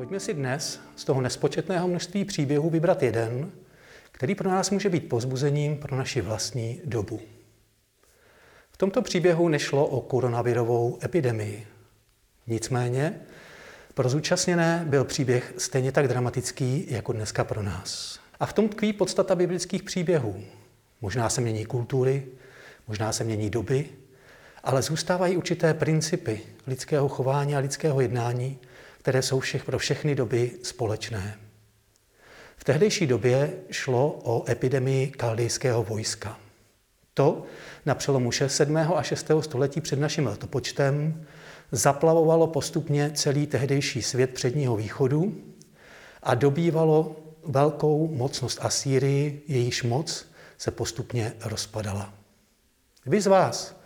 Pojďme si dnes z toho nespočetného množství příběhů vybrat jeden, který pro nás může být pozbuzením pro naši vlastní dobu. V tomto příběhu nešlo o koronavirovou epidemii. Nicméně pro zúčastněné byl příběh stejně tak dramatický jako dneska pro nás. A v tom tkví podstata biblických příběhů. Možná se mění kultury, možná se mění doby, ale zůstávají určité principy lidského chování a lidského jednání, které jsou všech pro všechny doby společné. V tehdejší době šlo o epidemii kaldejského vojska. To na přelomu 7. a 6. století před naším letopočtem zaplavovalo postupně celý tehdejší svět předního východu a dobývalo velkou mocnost Asýrii, jejíž moc se postupně rozpadala. Vy z vás,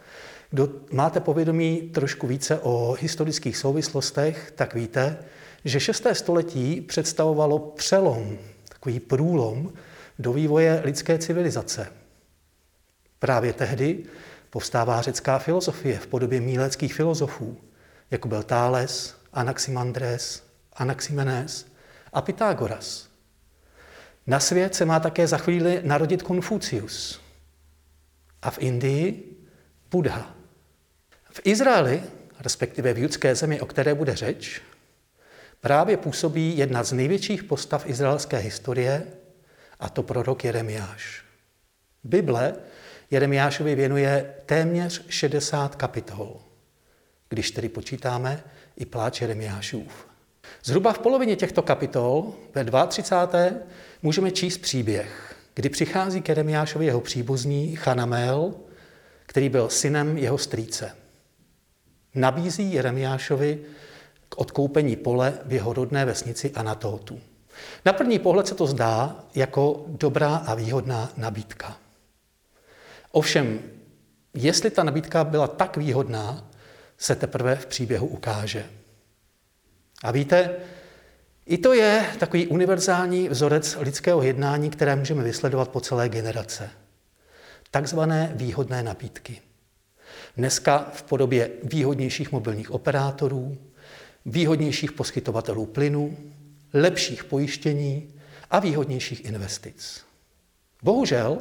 kdo máte povědomí trošku více o historických souvislostech, tak víte, že 6. století představovalo přelom, takový průlom do vývoje lidské civilizace. Právě tehdy povstává řecká filozofie v podobě míleckých filozofů, jako byl Thales, Anaximandres, Anaximenes a Pythagoras. Na svět se má také za chvíli narodit Konfucius a v Indii Buddha. V Izraeli, respektive v judské zemi, o které bude řeč, právě působí jedna z největších postav izraelské historie, a to prorok Jeremiáš. Bible Jeremiášovi věnuje téměř 60 kapitol, když tedy počítáme i pláč Jeremiášův. Zhruba v polovině těchto kapitol, ve 32. můžeme číst příběh, kdy přichází k Jeremiášovi jeho příbuzný Chanamel, který byl synem jeho strýce. Nabízí Jeremiášovi k odkoupení pole v jeho rodné vesnici Anatótu. Na první pohled se to zdá jako dobrá a výhodná nabídka. Ovšem, jestli ta nabídka byla tak výhodná, se teprve v příběhu ukáže. A víte, i to je takový univerzální vzorec lidského jednání, které můžeme vysledovat po celé generace. Takzvané výhodné nabídky. Dneska v podobě výhodnějších mobilních operátorů, výhodnějších poskytovatelů plynu, lepších pojištění a výhodnějších investic. Bohužel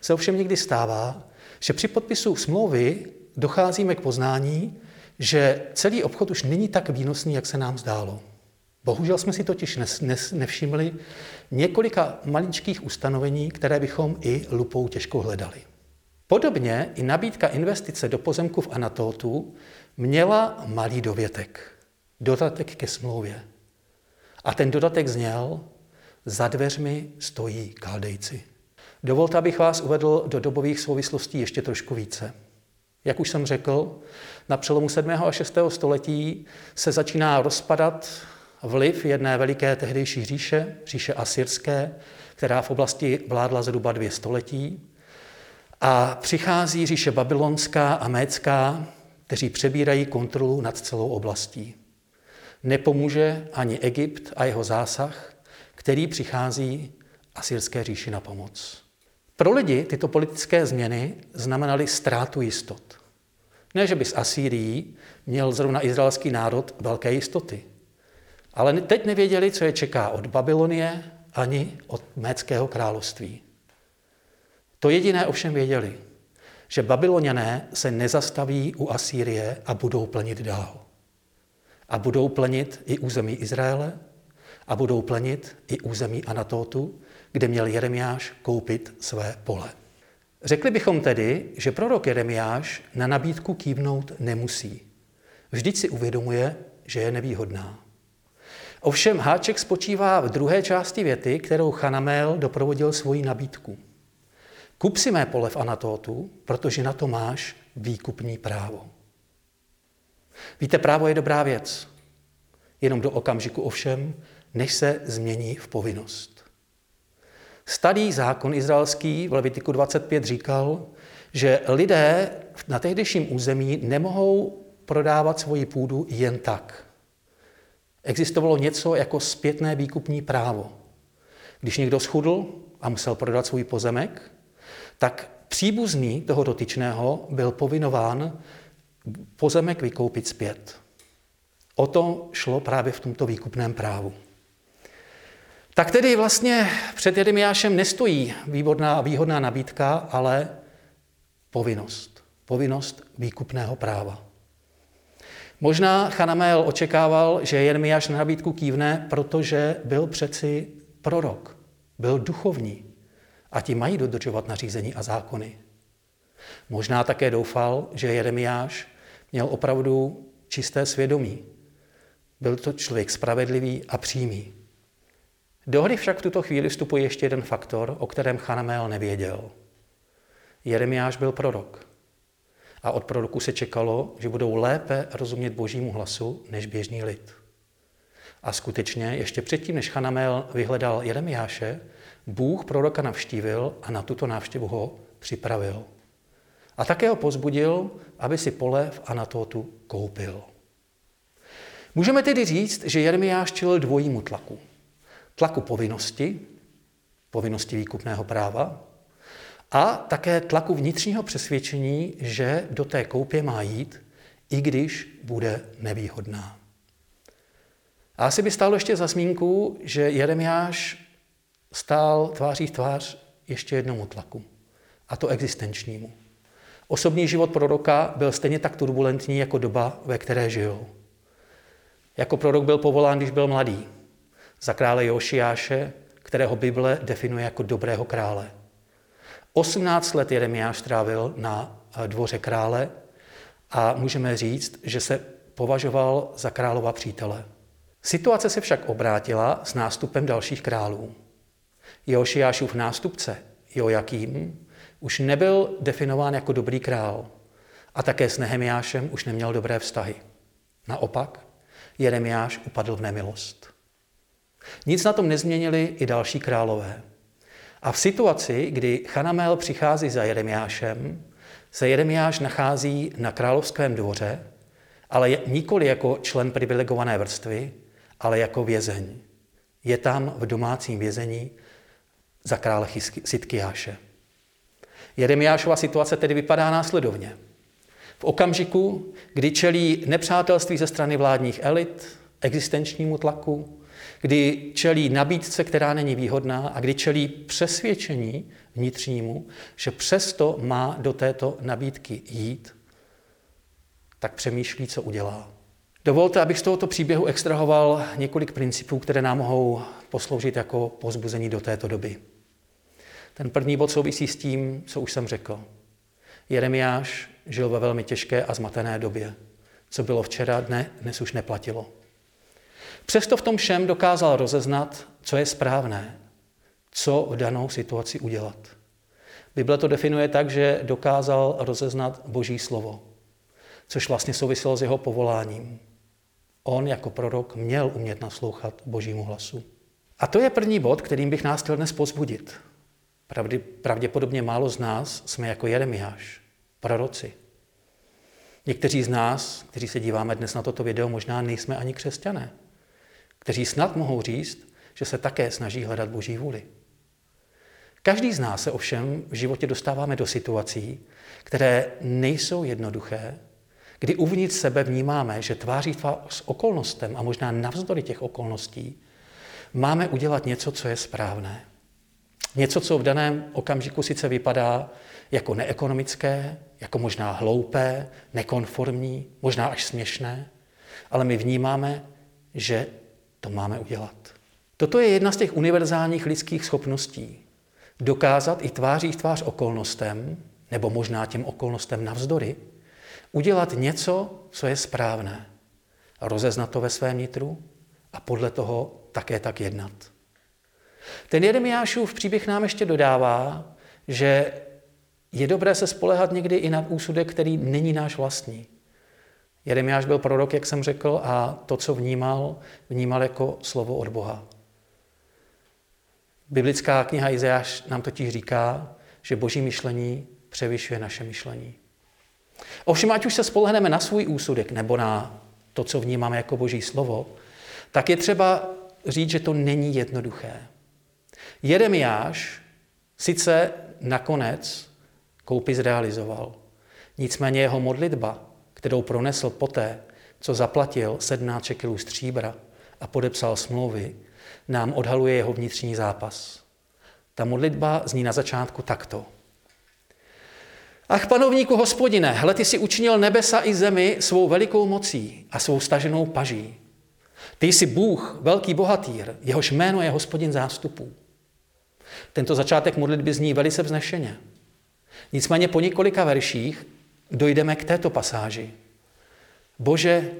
se ovšem někdy stává, že při podpisu smlouvy docházíme k poznání, že celý obchod už není tak výnosný, jak se nám zdálo. Bohužel jsme si totiž nevšimli několika maličkých ustanovení, které bychom i lupou těžko hledali. Podobně i nabídka investice do pozemku v Anatótu měla malý dovětek, dodatek ke smlouvě. A ten dodatek zněl, za dveřmi stojí kaldejci. Dovolte, abych vás uvedl do dobových souvislostí ještě trošku více. Jak už jsem řekl, na přelomu 7. a 6. století se začíná rozpadat vliv jedné veliké tehdejší říše, říše asyrské, která v oblasti vládla zhruba dvě století. A přichází říše babylonská a mécká, kteří přebírají kontrolu nad celou oblastí. Nepomůže ani Egypt a jeho zásah, který přichází asyrské říši na pomoc. Pro lidi tyto politické změny znamenaly ztrátu jistot. Ne, že by z Asýrií měl zrovna izraelský národ velké jistoty. Ale teď nevěděli, co je čeká od Babylonie ani od Méckého království. To jediné ovšem věděli, že Babyloniané se nezastaví u Asýrie a budou plnit dál. A budou plnit i území Izraele a budou plnit i území Anatótu, kde měl Jeremiáš koupit své pole. Řekli bychom tedy, že prorok Jeremiáš na nabídku kývnout nemusí. Vždyť si uvědomuje, že je nevýhodná. Ovšem háček spočívá v druhé části věty, kterou Chanamel doprovodil svoji nabídku. Kup si mé pole v Anatótu, protože na to máš výkupní právo. Víte, právo je dobrá věc, jenom do okamžiku ovšem, než se změní v povinnost. Starý zákon izraelský v Levitiku 25 říkal, že lidé na tehdejším území nemohou prodávat svoji půdu jen tak. Existovalo něco jako zpětné výkupní právo. Když někdo schudl a musel prodat svůj pozemek, tak příbuzný toho dotyčného byl povinován pozemek vykoupit zpět. O to šlo právě v tomto výkupném právu. Tak tedy vlastně před Jeremiášem nestojí výhodná, výhodná nabídka, ale povinnost. Povinnost výkupného práva. Možná Chanamel očekával, že Jeremiáš na nabídku kývne, protože byl přeci prorok, byl duchovní a ti mají dodržovat nařízení a zákony. Možná také doufal, že Jeremiáš měl opravdu čisté svědomí. Byl to člověk spravedlivý a přímý. Do hry však v tuto chvíli vstupuje ještě jeden faktor, o kterém Chanamel nevěděl. Jeremiáš byl prorok. A od proroku se čekalo, že budou lépe rozumět božímu hlasu než běžný lid. A skutečně, ještě předtím, než Chanamel vyhledal Jeremiáše, Bůh proroka navštívil a na tuto návštěvu ho připravil. A také ho pozbudil, aby si pole v Anatotu koupil. Můžeme tedy říct, že Jeremiáš čelil dvojímu tlaku. Tlaku povinnosti, povinnosti výkupného práva, a také tlaku vnitřního přesvědčení, že do té koupě má jít, i když bude nevýhodná. A asi by stálo ještě za zmínku, že Jeremiáš stál tváří v tvář ještě jednomu tlaku, a to existenčnímu. Osobní život proroka byl stejně tak turbulentní jako doba, ve které žil. Jako prorok byl povolán, když byl mladý, za krále Jošiáše, kterého Bible definuje jako dobrého krále. 18 let Jeremiáš trávil na dvoře krále a můžeme říct, že se považoval za králova přítele. Situace se však obrátila s nástupem dalších králů. Jošiášův nástupce, Jojakým, už nebyl definován jako dobrý král a také s Nehemiášem už neměl dobré vztahy. Naopak, Jeremiáš upadl v nemilost. Nic na tom nezměnili i další králové. A v situaci, kdy Chanamel přichází za Jeremiášem, se Jeremiáš nachází na královském dvoře, ale nikoli jako člen privilegované vrstvy, ale jako vězeň. Je tam v domácím vězení za krále Sitkiáše. Jeremiášova situace tedy vypadá následovně. V okamžiku, kdy čelí nepřátelství ze strany vládních elit, existenčnímu tlaku, kdy čelí nabídce, která není výhodná a kdy čelí přesvědčení vnitřnímu, že přesto má do této nabídky jít, tak přemýšlí, co udělá. Dovolte, abych z tohoto příběhu extrahoval několik principů, které nám mohou posloužit jako pozbuzení do této doby. Ten první bod souvisí s tím, co už jsem řekl. Jeremiáš žil ve velmi těžké a zmatené době. Co bylo včera, dne, dnes už neplatilo. Přesto v tom všem dokázal rozeznat, co je správné, co v danou situaci udělat. Bible to definuje tak, že dokázal rozeznat Boží slovo, což vlastně souviselo s jeho povoláním. On jako prorok měl umět naslouchat Božímu hlasu. A to je první bod, kterým bych nás chtěl dnes pozbudit. Pravdě, pravděpodobně málo z nás jsme jako Jeremiáš, proroci. Někteří z nás, kteří se díváme dnes na toto video, možná nejsme ani křesťané kteří snad mohou říct, že se také snaží hledat Boží vůli. Každý z nás se ovšem v životě dostáváme do situací, které nejsou jednoduché, kdy uvnitř sebe vnímáme, že tváří tvář s okolnostem a možná navzdory těch okolností máme udělat něco, co je správné. Něco, co v daném okamžiku sice vypadá jako neekonomické, jako možná hloupé, nekonformní, možná až směšné, ale my vnímáme, že to máme udělat. Toto je jedna z těch univerzálních lidských schopností. Dokázat i tváří v tvář okolnostem, nebo možná těm okolnostem navzdory, udělat něco, co je správné. Rozeznat to ve svém nitru a podle toho také tak jednat. Ten Jeremiášův příběh nám ještě dodává, že je dobré se spolehat někdy i na úsudek, který není náš vlastní. Jeremiáš byl prorok, jak jsem řekl, a to, co vnímal, vnímal jako slovo od Boha. Biblická kniha Izajáš nám totiž říká, že boží myšlení převyšuje naše myšlení. Ovšem, ať už se spolehneme na svůj úsudek nebo na to, co vnímáme jako boží slovo, tak je třeba říct, že to není jednoduché. Jeremiáš sice nakonec koupi zrealizoval, nicméně jeho modlitba kterou pronesl poté, co zaplatil 17 šekelů stříbra a podepsal smlouvy, nám odhaluje jeho vnitřní zápas. Ta modlitba zní na začátku takto. Ach, panovníku hospodine, hle, ty si učinil nebesa i zemi svou velikou mocí a svou staženou paží. Ty jsi Bůh, velký bohatýr, jehož jméno je hospodin zástupů. Tento začátek modlitby zní velice vznešeně. Nicméně po několika verších dojdeme k této pasáži. Bože,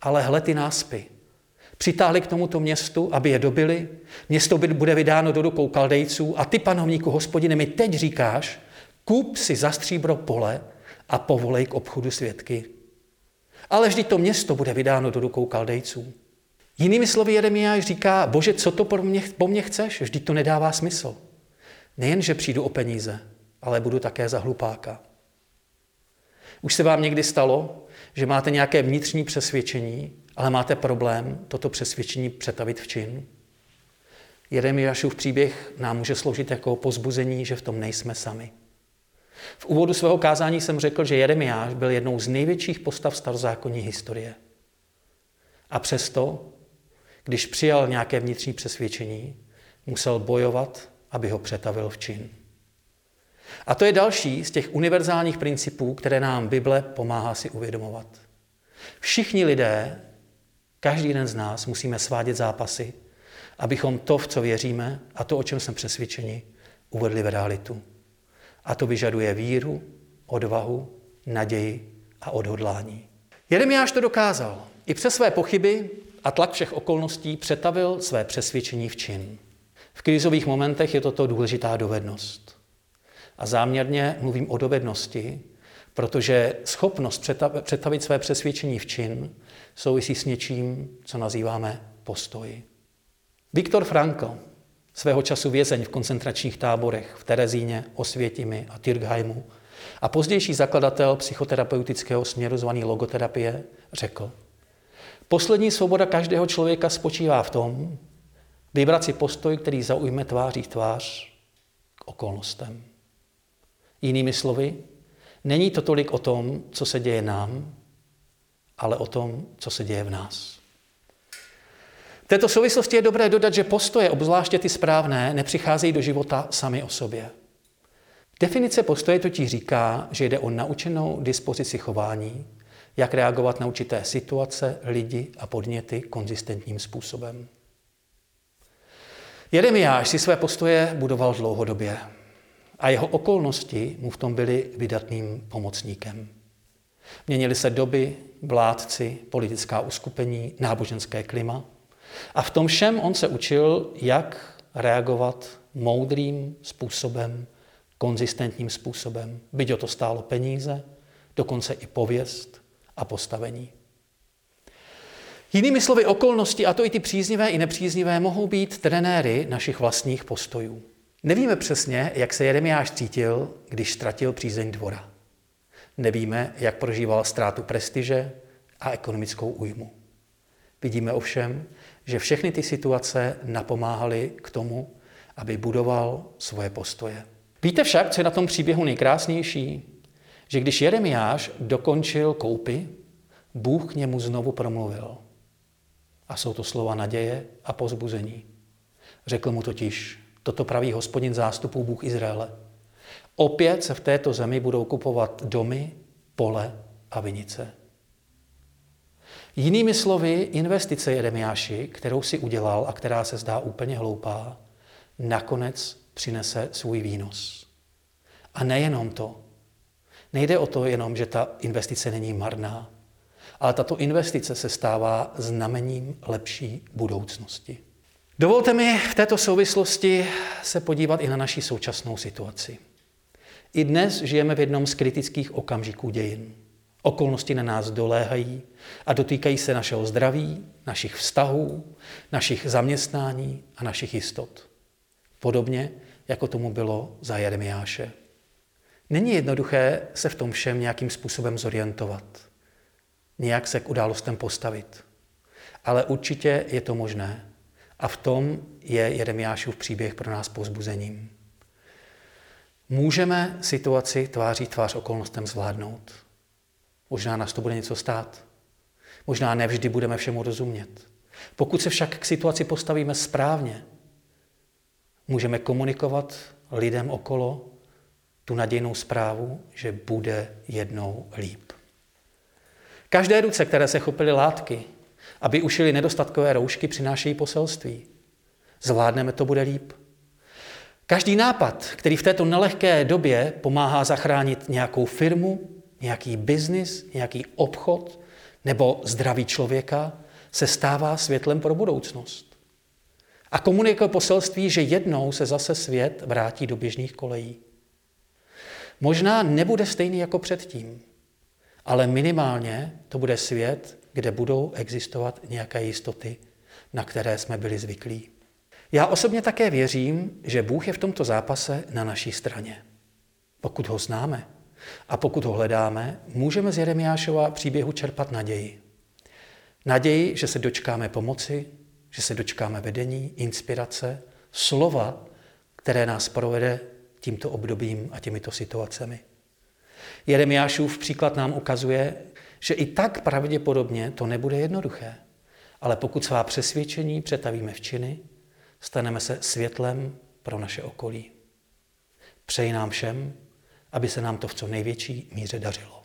ale hle ty náspy. Přitáhli k tomuto městu, aby je dobili. Město bude vydáno do rukou kaldejců a ty, panovníku hospodine, mi teď říkáš, kup si za stříbro pole a povolej k obchodu svědky. Ale vždy to město bude vydáno do rukou kaldejců. Jinými slovy Jeremiáš říká, bože, co to po mně, po mně chceš? Vždyť to nedává smysl. Nejen, že přijdu o peníze, ale budu také za hlupáka. Už se vám někdy stalo, že máte nějaké vnitřní přesvědčení, ale máte problém toto přesvědčení přetavit v čin? Jeremiášův příběh nám může sloužit jako pozbuzení, že v tom nejsme sami. V úvodu svého kázání jsem řekl, že Jeremiáš byl jednou z největších postav starozákonní historie. A přesto, když přijal nějaké vnitřní přesvědčení, musel bojovat, aby ho přetavil v čin. A to je další z těch univerzálních principů, které nám Bible pomáhá si uvědomovat. Všichni lidé, každý jeden z nás, musíme svádět zápasy, abychom to, v co věříme a to, o čem jsme přesvědčeni, uvedli v realitu. A to vyžaduje víru, odvahu, naději a odhodlání. Jeremiáš to dokázal. I přes své pochyby a tlak všech okolností přetavil své přesvědčení v čin. V krizových momentech je toto důležitá dovednost. A záměrně mluvím o dovednosti, protože schopnost přetavit své přesvědčení v čin souvisí s něčím, co nazýváme postoji. Viktor Frankl, svého času vězeň v koncentračních táborech v Terezíně, Osvětimi a Tyrkheimu a pozdější zakladatel psychoterapeutického směru zvaný logoterapie, řekl, poslední svoboda každého člověka spočívá v tom, vybrat si postoj, který zaujme tváří tvář k okolnostem. Jinými slovy, není to tolik o tom, co se děje nám, ale o tom, co se děje v nás. V této souvislosti je dobré dodat, že postoje, obzvláště ty správné, nepřicházejí do života sami o sobě. Definice postoje totiž říká, že jde o naučenou dispozici chování, jak reagovat na určité situace, lidi a podněty konzistentním způsobem. Jeremiáš si své postoje budoval dlouhodobě a jeho okolnosti mu v tom byly vydatným pomocníkem. Měnily se doby, vládci, politická uskupení, náboženské klima a v tom všem on se učil, jak reagovat moudrým způsobem, konzistentním způsobem. Byť o to stálo peníze, dokonce i pověst a postavení. Jinými slovy, okolnosti, a to i ty příznivé i nepříznivé, mohou být trenéry našich vlastních postojů. Nevíme přesně, jak se Jeremiáš cítil, když ztratil přízeň dvora. Nevíme, jak prožíval ztrátu prestiže a ekonomickou újmu. Vidíme ovšem, že všechny ty situace napomáhaly k tomu, aby budoval svoje postoje. Víte však, co je na tom příběhu nejkrásnější? Že když Jeremiáš dokončil koupy, Bůh k němu znovu promluvil. A jsou to slova naděje a pozbuzení. Řekl mu totiž, toto praví hospodin zástupů Bůh Izraele. Opět se v této zemi budou kupovat domy, pole a vinice. Jinými slovy, investice Jeremiáši, kterou si udělal a která se zdá úplně hloupá, nakonec přinese svůj výnos. A nejenom to. Nejde o to jenom, že ta investice není marná, ale tato investice se stává znamením lepší budoucnosti. Dovolte mi v této souvislosti se podívat i na naši současnou situaci. I dnes žijeme v jednom z kritických okamžiků dějin. Okolnosti na nás doléhají a dotýkají se našeho zdraví, našich vztahů, našich zaměstnání a našich jistot. Podobně, jako tomu bylo za Jeremiáše. Není jednoduché se v tom všem nějakým způsobem zorientovat, nějak se k událostem postavit. Ale určitě je to možné. A v tom je Jeremiášův příběh pro nás pozbuzením. Můžeme situaci tváří tvář okolnostem zvládnout. Možná nás to bude něco stát. Možná nevždy budeme všemu rozumět. Pokud se však k situaci postavíme správně, můžeme komunikovat lidem okolo tu nadějnou zprávu, že bude jednou líp. Každé ruce, které se chopily látky, aby ušili nedostatkové roušky, přinášejí poselství. Zvládneme, to bude líp. Každý nápad, který v této nelehké době pomáhá zachránit nějakou firmu, nějaký biznis, nějaký obchod nebo zdraví člověka, se stává světlem pro budoucnost. A komunikuje poselství, že jednou se zase svět vrátí do běžných kolejí. Možná nebude stejný jako předtím, ale minimálně to bude svět, kde budou existovat nějaké jistoty, na které jsme byli zvyklí. Já osobně také věřím, že Bůh je v tomto zápase na naší straně. Pokud ho známe a pokud ho hledáme, můžeme z Jeremiášova příběhu čerpat naději. Naději, že se dočkáme pomoci, že se dočkáme vedení, inspirace, slova, které nás provede tímto obdobím a těmito situacemi. Jeremiášův příklad nám ukazuje, že i tak pravděpodobně to nebude jednoduché. Ale pokud svá přesvědčení přetavíme v činy, staneme se světlem pro naše okolí. Přeji nám všem, aby se nám to v co největší míře dařilo.